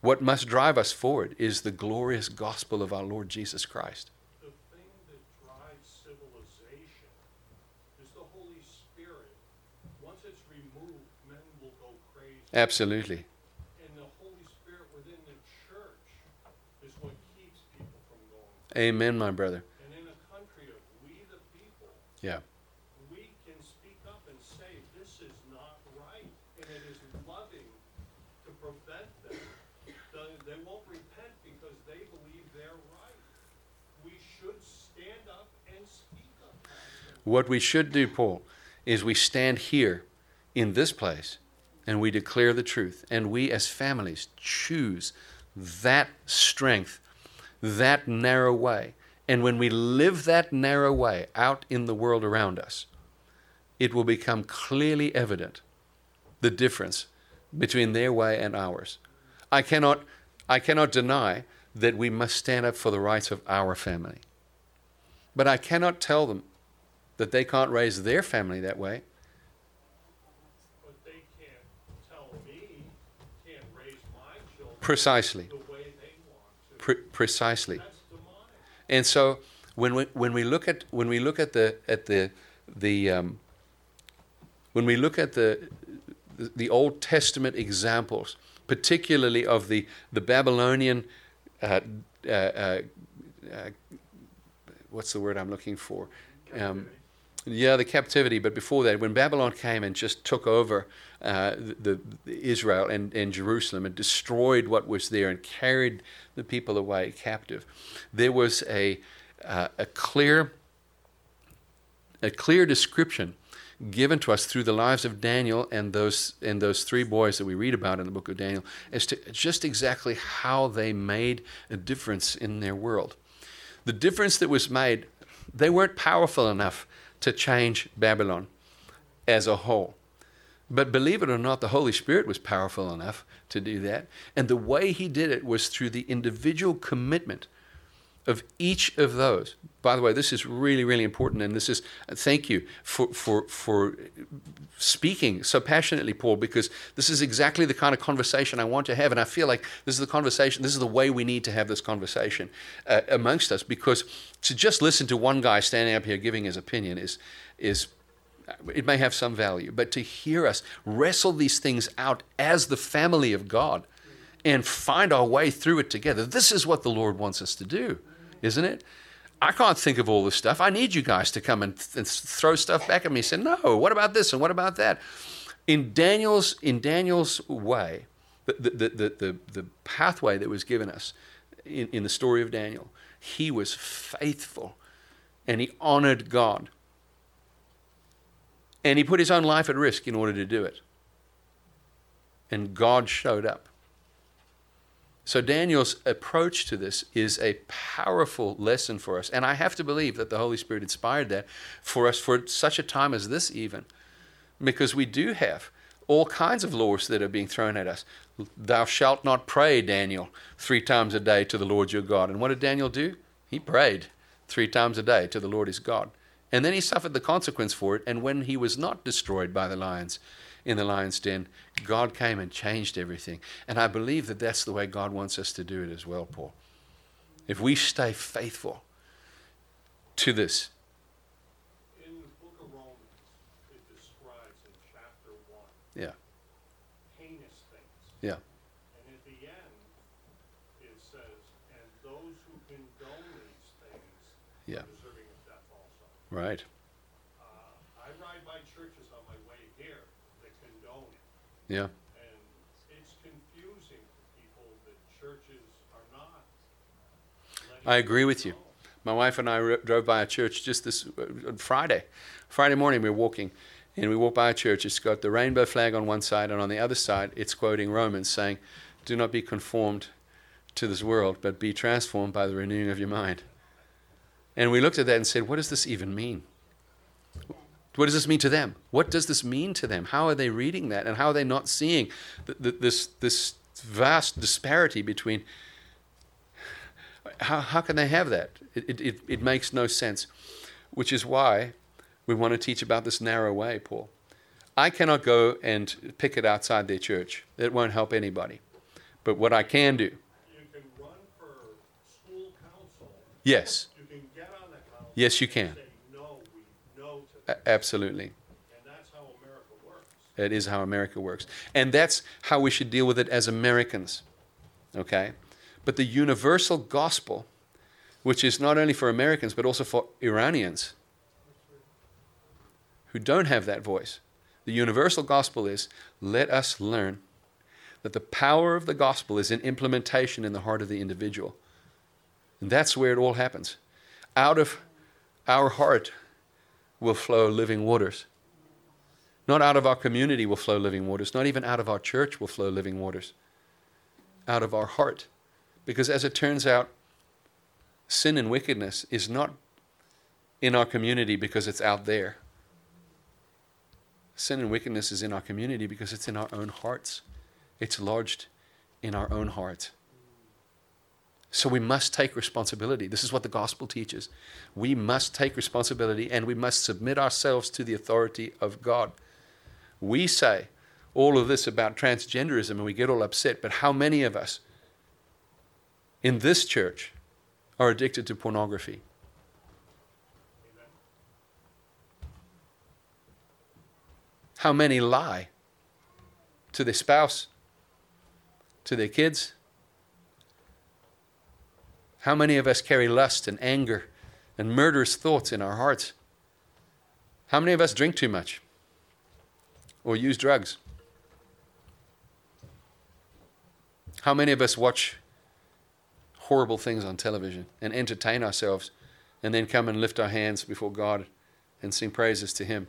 What must drive us forward is the glorious gospel of our Lord Jesus Christ. The thing that drives civilization is the Holy Spirit. Once it's removed, men will go crazy. Absolutely. And the Holy Spirit within the church is what keeps people from going. Amen, my brother. And in a country of we the people, Yeah. we can speak up and say, this is not right. And it is loving to prevent them. They- They won't repent because they believe they're right. We should stand up and speak up. Pastor. What we should do, Paul, is we stand here in this place and we declare the truth. And we as families choose that strength, that narrow way. And when we live that narrow way out in the world around us, it will become clearly evident the difference between their way and ours. I cannot, I cannot deny that we must stand up for the rights of our family. But I cannot tell them that they can't raise their family that way. But they can't tell me, can't raise my children Precisely. the way they want to. Pre- precisely. And so when we, when we look at when we look at the at the the um, when we look at the the Old Testament examples, particularly of the the Babylonian uh, uh, uh, uh, what's the word I'm looking for? Um, yeah, the captivity. But before that, when Babylon came and just took over uh, the, the Israel and, and Jerusalem and destroyed what was there and carried the people away captive, there was a uh, a clear a clear description given to us through the lives of Daniel and those and those three boys that we read about in the book of Daniel as to just exactly how they made a difference in their world. The difference that was made, they weren't powerful enough to change Babylon as a whole. But believe it or not, the Holy Spirit was powerful enough to do that. And the way he did it was through the individual commitment of each of those. By the way, this is really, really important, and this is thank you for for for speaking so passionately, Paul, because this is exactly the kind of conversation I want to have, and I feel like this is the conversation. This is the way we need to have this conversation uh, amongst us, because to just listen to one guy standing up here giving his opinion is is it may have some value, but to hear us wrestle these things out as the family of God and find our way through it together. This is what the Lord wants us to do isn't it? I can't think of all this stuff. I need you guys to come and, th- and throw stuff back at me. Say, no, what about this and what about that? In Daniel's in Daniel's way, the the the the, the pathway that was given us in, in the story of Daniel, he was faithful and he honored God. And he put his own life at risk in order to do it. And God showed up. So, Daniel's approach to this is a powerful lesson for us. And I have to believe that the Holy Spirit inspired that for us for such a time as this, even. Because we do have all kinds of laws that are being thrown at us. Thou shalt not pray, Daniel, three times a day to the Lord your God. And what did Daniel do? He prayed three times a day to the Lord his God. And then he suffered the consequence for it. And when he was not destroyed by the lions, in the lion's den, God came and changed everything. And I believe that that's the way God wants us to do it as well, Paul. If we stay faithful to this. In the book of Romans, it describes in chapter 1 yeah. heinous things. Yeah. And at the end, it says, and those who condone these things Yeah. deserving of death also. Right. Uh, I ride by churches on my way here that condone it. Yeah. And it's confusing to people that churches are not. I agree with you. My wife and I ro- drove by a church just this uh, Friday. Friday morning, we were walking, and we walked by a church. It's got the rainbow flag on one side, and on the other side, it's quoting Romans saying, Do not be conformed to this world, but be transformed by the renewing of your mind. And we looked at that and said, What does this even mean? What does this mean to them? What does this mean to them? How are they reading that? And how are they not seeing th- th- this, this vast disparity between how, how can they have that? It, it, it, it makes no sense, which is why we want to teach about this narrow way, Paul. I cannot go and pick it outside their church. It won't help anybody. But what I can do, You can run for school council. yes, You can get on the council. Yes, you can. No, no a- absolutely. That's how America works. It is how America works. And that's how we should deal with it as Americans. Okay? But the universal gospel, which is not only for Americans, but also for Iranians who don't have that voice, the universal gospel is let us learn that the power of the gospel is in implementation in the heart of the individual. And that's where it all happens. Out of our heart will flow living waters. Not out of our community will flow living waters. Not even out of our church will flow living waters. Out of our heart. Because as it turns out, sin and wickedness is not in our community because it's out there. Sin and wickedness is in our community because it's in our own hearts. It's lodged in our own hearts. So we must take responsibility. This is what the gospel teaches. We must take responsibility and we must submit ourselves to the authority of God. We say all of this about transgenderism and we get all upset, but how many of us in this church are addicted to pornography? How many lie to their spouse, to their kids? How many of us carry lust and anger and murderous thoughts in our hearts? How many of us drink too much or use drugs? How many of us watch horrible things on television and entertain ourselves and then come and lift our hands before God and sing praises to Him?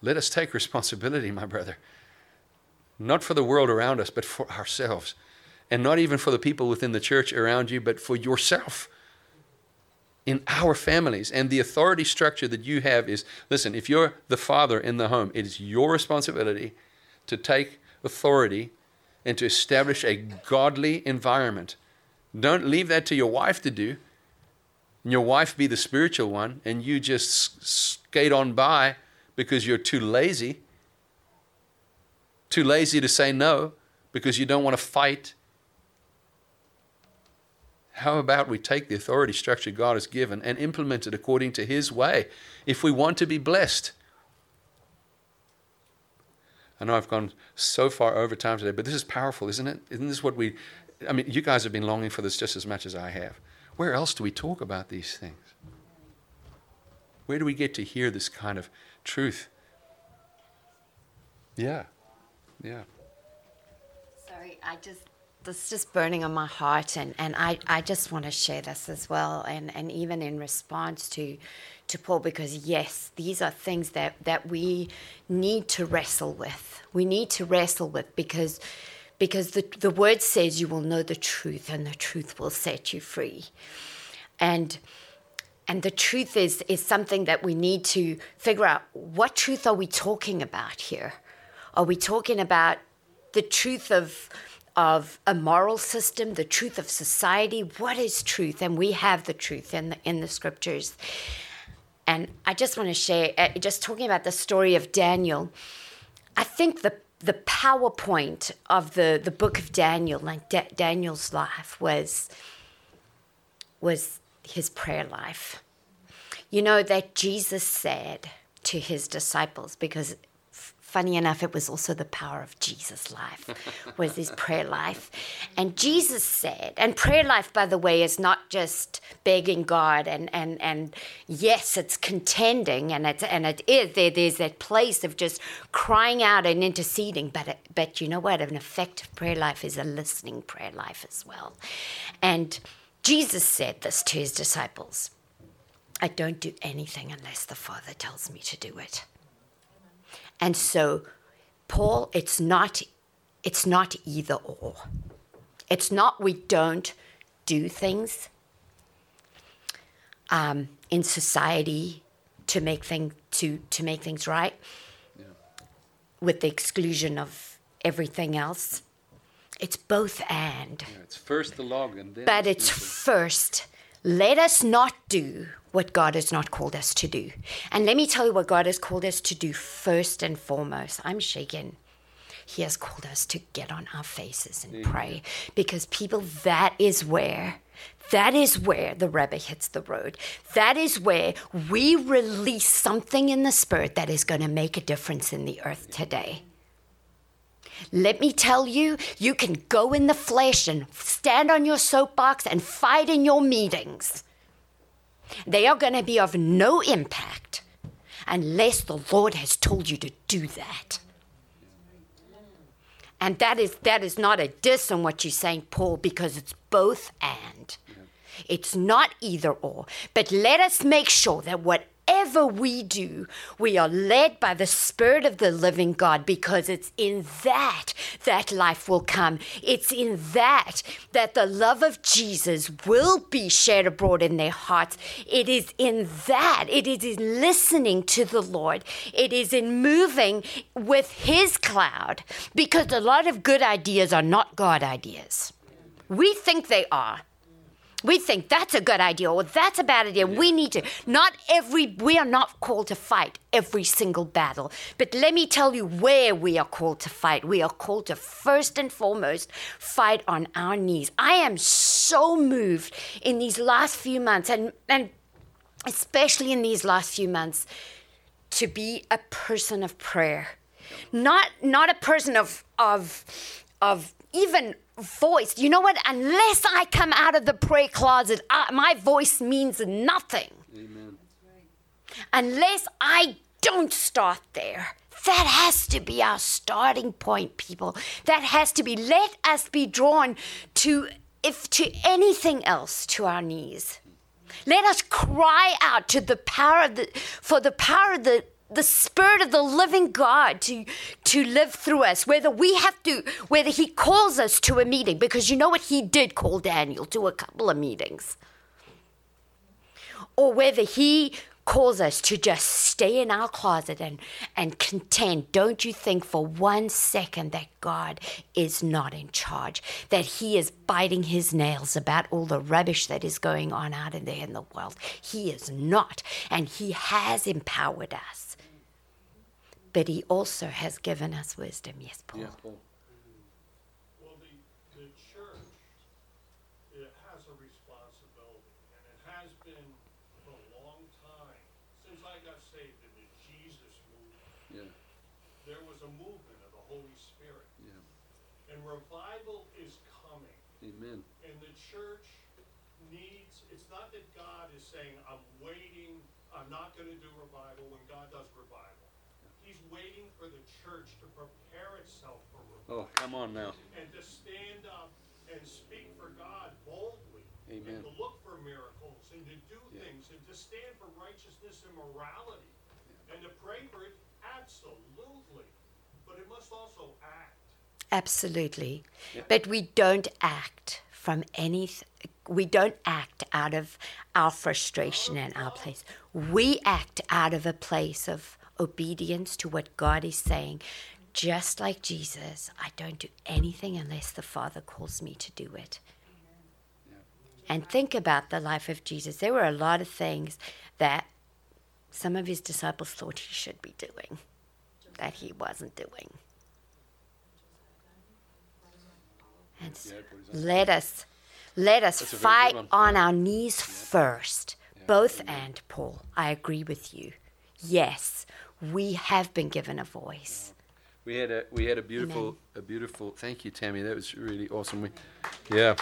Let us take responsibility, my brother. Not for the world around us, but for ourselves. And not even for the people within the church around you, but for yourself. In our families. And the authority structure that you have is listen, if you're the father in the home, it is your responsibility to take authority and to establish a godly environment Don't leave that to your wife to do. And your wife be the spiritual one, and you just skate on by because you're too lazy. Too lazy to say no because you don't want to fight. How about we take the authority structure God has given and implement it according to His way if we want to be blessed? I know I've gone so far over time today, but this is powerful, isn't it? Isn't this what we, I mean, you guys have been longing for this just as much as I have. Where else do we talk about these things? Where do we get to hear this kind of truth? Yeah, yeah. Sorry, I just this is just burning on my heart and, and I, I just want to share this as well and, and even in response to to Paul because yes, these are things that, that we need to wrestle with. We need to wrestle with because because the, the word says you will know the truth and the truth will set you free. And and the truth is is something that we need to figure out what truth are we talking about here? Are we talking about the truth of of a moral system, the truth of society. What is truth? And we have the truth in the, in the scriptures. And I just want to share, uh, just talking about the story of Daniel, I think the the PowerPoint of the, the book of Daniel, like da- Daniel's life, was was his prayer life. You know that Jesus said to his disciples, because funny enough, it was also the power of Jesus' life, was his prayer life. And Jesus said, and prayer life, by the way, is not just begging God and and and yes, it's contending and it's and it is there. There's that place of just crying out and interceding, but it, but you know what? An effective prayer life is a listening prayer life as well. And Jesus said this to his disciples. I don't do anything unless the Father tells me to do it. And so, Paul, it's not, it's not either or. It's not we don't do things um, in society to make thing to to make things right, yeah. with the exclusion of everything else. It's both and. Yeah, it's first the log and then. But it's first. Let us not do what God has not called us to do. And let me tell you what God has called us to do first and foremost. I'm shaken. He has called us to get on our faces and pray because people, that is where. That is where the rubber hits the road. That is where we release something in the spirit that is going to make a difference in the earth today. Let me tell you, you can go in the flesh and stand on your soapbox and fight in your meetings. They are going to be of no impact unless the Lord has told you to do that. And that is that is not a diss on what you're saying, Paul, because it's both and. It's not either or. But let us make sure that what whatever we do, we are led by the Spirit of the living God because it's in that that life will come. It's in that that the love of Jesus will be shared abroad in their hearts. It is in that, it is in listening to the Lord, it is in moving with His cloud because a lot of good ideas are not God ideas. We think they are. We think that's a good idea or that's a bad idea. Yeah. We need to. Not every, we are not called to fight every single battle. But let me tell you where we are called to fight. We are called to first and foremost fight on our knees. I am so moved in these last few months and, and especially in these last few months to be a person of prayer. Not, not a person of, of, of even voice. You know what? Unless I come out of the prayer closet, I, my voice means nothing. Amen. Unless I don't start there. That has to be our starting point, people. That has to be. Let us be drawn to, if to anything else, to our knees. Let us cry out to the power of the, for the power of the the spirit of the living God to to live through us whether we have to whether he calls us to a meeting because you know what he did call Daniel to a couple of meetings or whether he calls us to just stay in our closet and, and contend, don't you think for one second that God is not in charge, that He is biting His nails about all the rubbish that is going on out in there in the world? He is not, and He has empowered us. But He also has given us wisdom. Yes, Paul. Yeah, Paul. Well, the, the church, it has a responsibility, and it has been for a long time. Since I got saved in the Jesus movement, Yeah, there was a movement of the Holy Spirit. yeah. And revival is coming. Amen. And the church needs, it's not that God is saying, I'm waiting, I'm not gonna do revival when God does revival. He's waiting for the church to prepare itself for Oh, come on now. And to stand up and speak for God boldly. Amen. And to look for miracles and to do Yeah. things and to stand for righteousness and morality. And to pray for it, absolutely. But it must also act. Absolutely. But we don't act from any we don't act out of our frustration and our place. We act out of a place of obedience to what God is saying. Just like Jesus, I don't do anything unless the Father calls me to do it. And think about the life of Jesus. There were a lot of things that some of his disciples thought he should be doing that he wasn't doing. And so let us let us That's a very good fight on our knees first. Both and Paul, I agree with you. Yes, we have been given a voice. We had a we had a beautiful a beautiful. Thank you, Tammy. That was really awesome. We, yeah.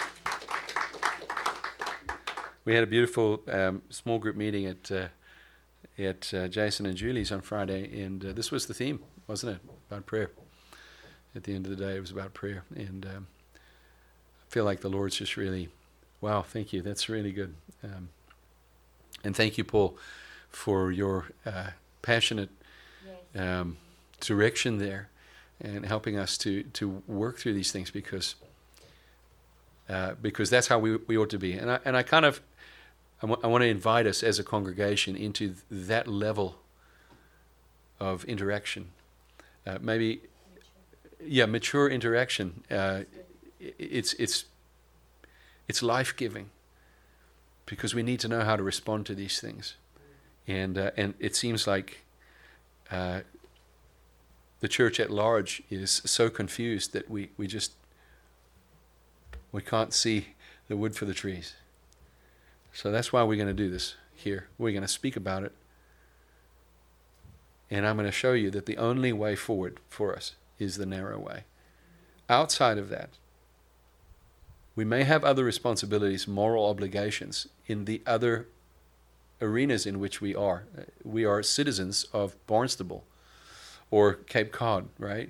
We had a beautiful um, small group meeting at uh, at uh, Jason and Julie's on Friday, and uh, this was the theme, wasn't it? About prayer. At the end of the day, it was about prayer, and um, I feel like the Lord's just really, wow. Thank you. That's really good. Um, and thank you, Paul, for your uh, passionate um, direction there and helping us to to work through these things because uh, because that's how we, we ought to be. And I and I kind of I want to invite us as a congregation into th- that level of interaction. Uh, maybe yeah mature interaction. Uh, it's it's it's life giving because we need to know how to respond to these things and uh, and it seems like uh, the church at large is so confused that we, we just we can't see the wood for the trees. So that's why we're going to do this here. We're going to speak about it. And I'm going to show you that the only way forward for us is the narrow way. Outside of that, we may have other responsibilities, moral obligations in the other arenas in which we are. Uh, We are citizens of Barnstable or Cape Cod, right?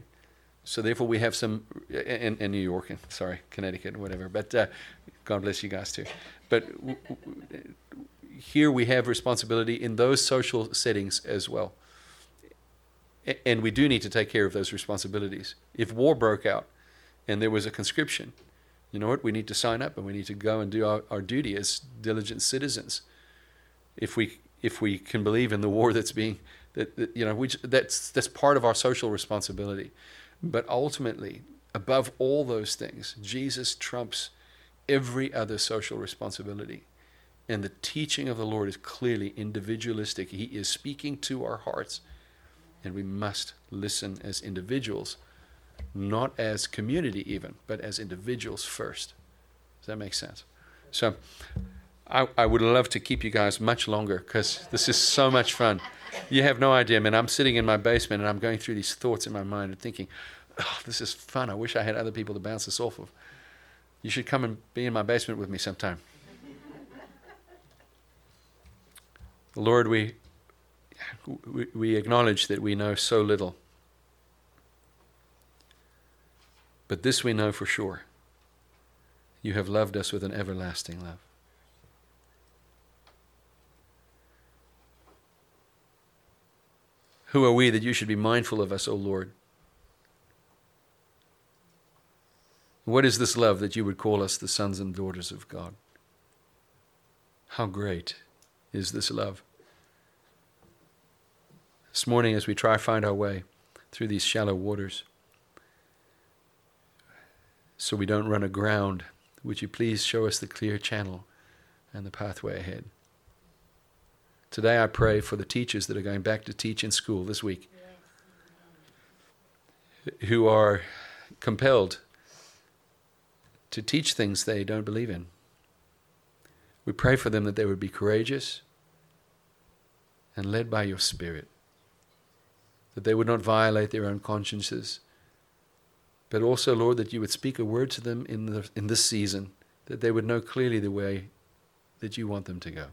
So therefore, we have some in, in New York and sorry, Connecticut, whatever. But uh, God bless you guys too. But w- w- here we have responsibility in those social settings as well, and we do need to take care of those responsibilities. If war broke out and there was a conscription, you know what? We need to sign up and we need to go and do our, our duty as diligent citizens if we if we can believe in the war that's being that, that you know we, that's that's part of our social responsibility. But ultimately above all those things jesus trumps every other social responsibility. And the teaching of the lord is clearly individualistic. He is speaking to our hearts. And we must listen as individuals not as community even but as individuals first. Does that make sense? So I, I would love to keep you guys much longer because this is so much fun. You have no idea, man. I'm sitting in my basement and I'm going through these thoughts in my mind and thinking, oh, this is fun. I wish I had other people to bounce this off of. You should come and be in my basement with me sometime. Lord, we, we, we acknowledge that we know so little. But this we know for sure. You have loved us with an everlasting love. Who are we that you should be mindful of us, O Lord? What is this love that you would call us the sons and daughters of God? How great is this love This morning, as we try to find our way through these shallow waters, so we don't run aground, would you please show us the clear channel and the pathway ahead? Today, I pray for the teachers that are going back to teach in school this week, who are compelled to teach things they don't believe in. We pray for them that they would be courageous and led by your Spirit, that they would not violate their own consciences, but also, Lord, that you would speak a word to them in, the, in this season, that they would know clearly the way that you want them to go.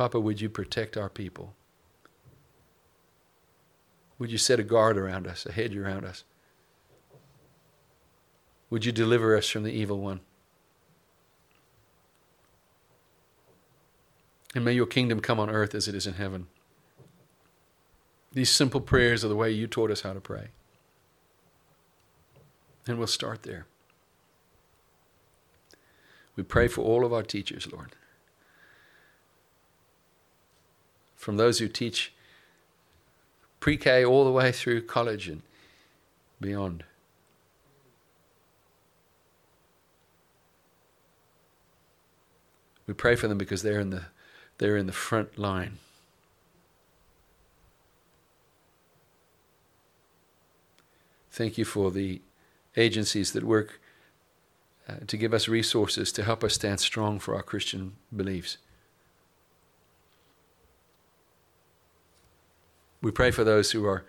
Papa, would you protect our people? Would you set a guard around us, a hedge around us? Would you deliver us from the evil one? And may your kingdom come on earth as it is in heaven. These simple prayers are the way you taught us how to pray. And we'll start there. We pray for all of our teachers, Lord. From those who teach pre K all the way through college and beyond. We pray for them because they're in the, they're in the front line. Thank you for the agencies that work uh, to give us resources to help us stand strong for our Christian beliefs. We pray for those who are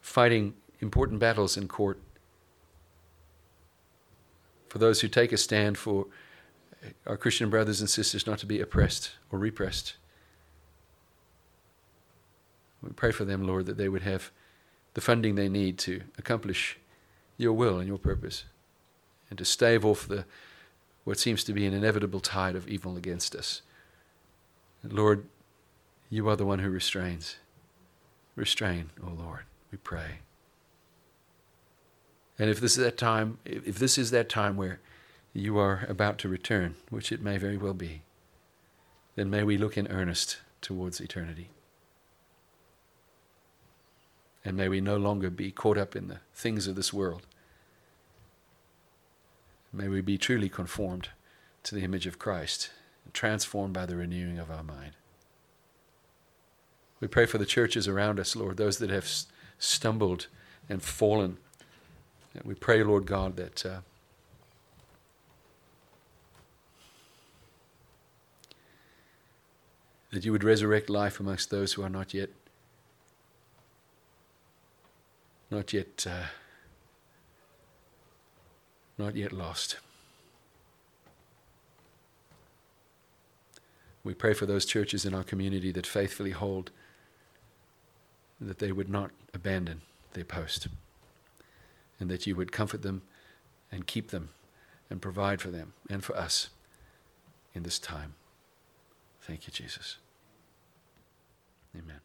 fighting important battles in court, for those who take a stand for uh, our Christian brothers and sisters not to be oppressed or repressed. We pray for them, Lord, that they would have the funding they need to accomplish your will and your purpose and to stave off the what seems to be an inevitable tide of evil against us. Lord, you are the one who restrains. Restrain, O oh Lord, we pray. And if this is that time, if this is that time where you are about to return, which it may very well be, then may we look in earnest towards eternity. And may we no longer be caught up in the things of this world. May we be truly conformed to the image of Christ, transformed by the renewing of our mind. We pray for the churches around us, Lord, those that have stumbled and fallen. We pray, Lord God, that. Uh, that you would resurrect life amongst those who are not yet not yet uh, not yet lost. We pray for those churches in our community that faithfully hold that they would not abandon their post and that you would comfort them and keep them and provide for them and for us in this time. Thank you, Jesus. Amen.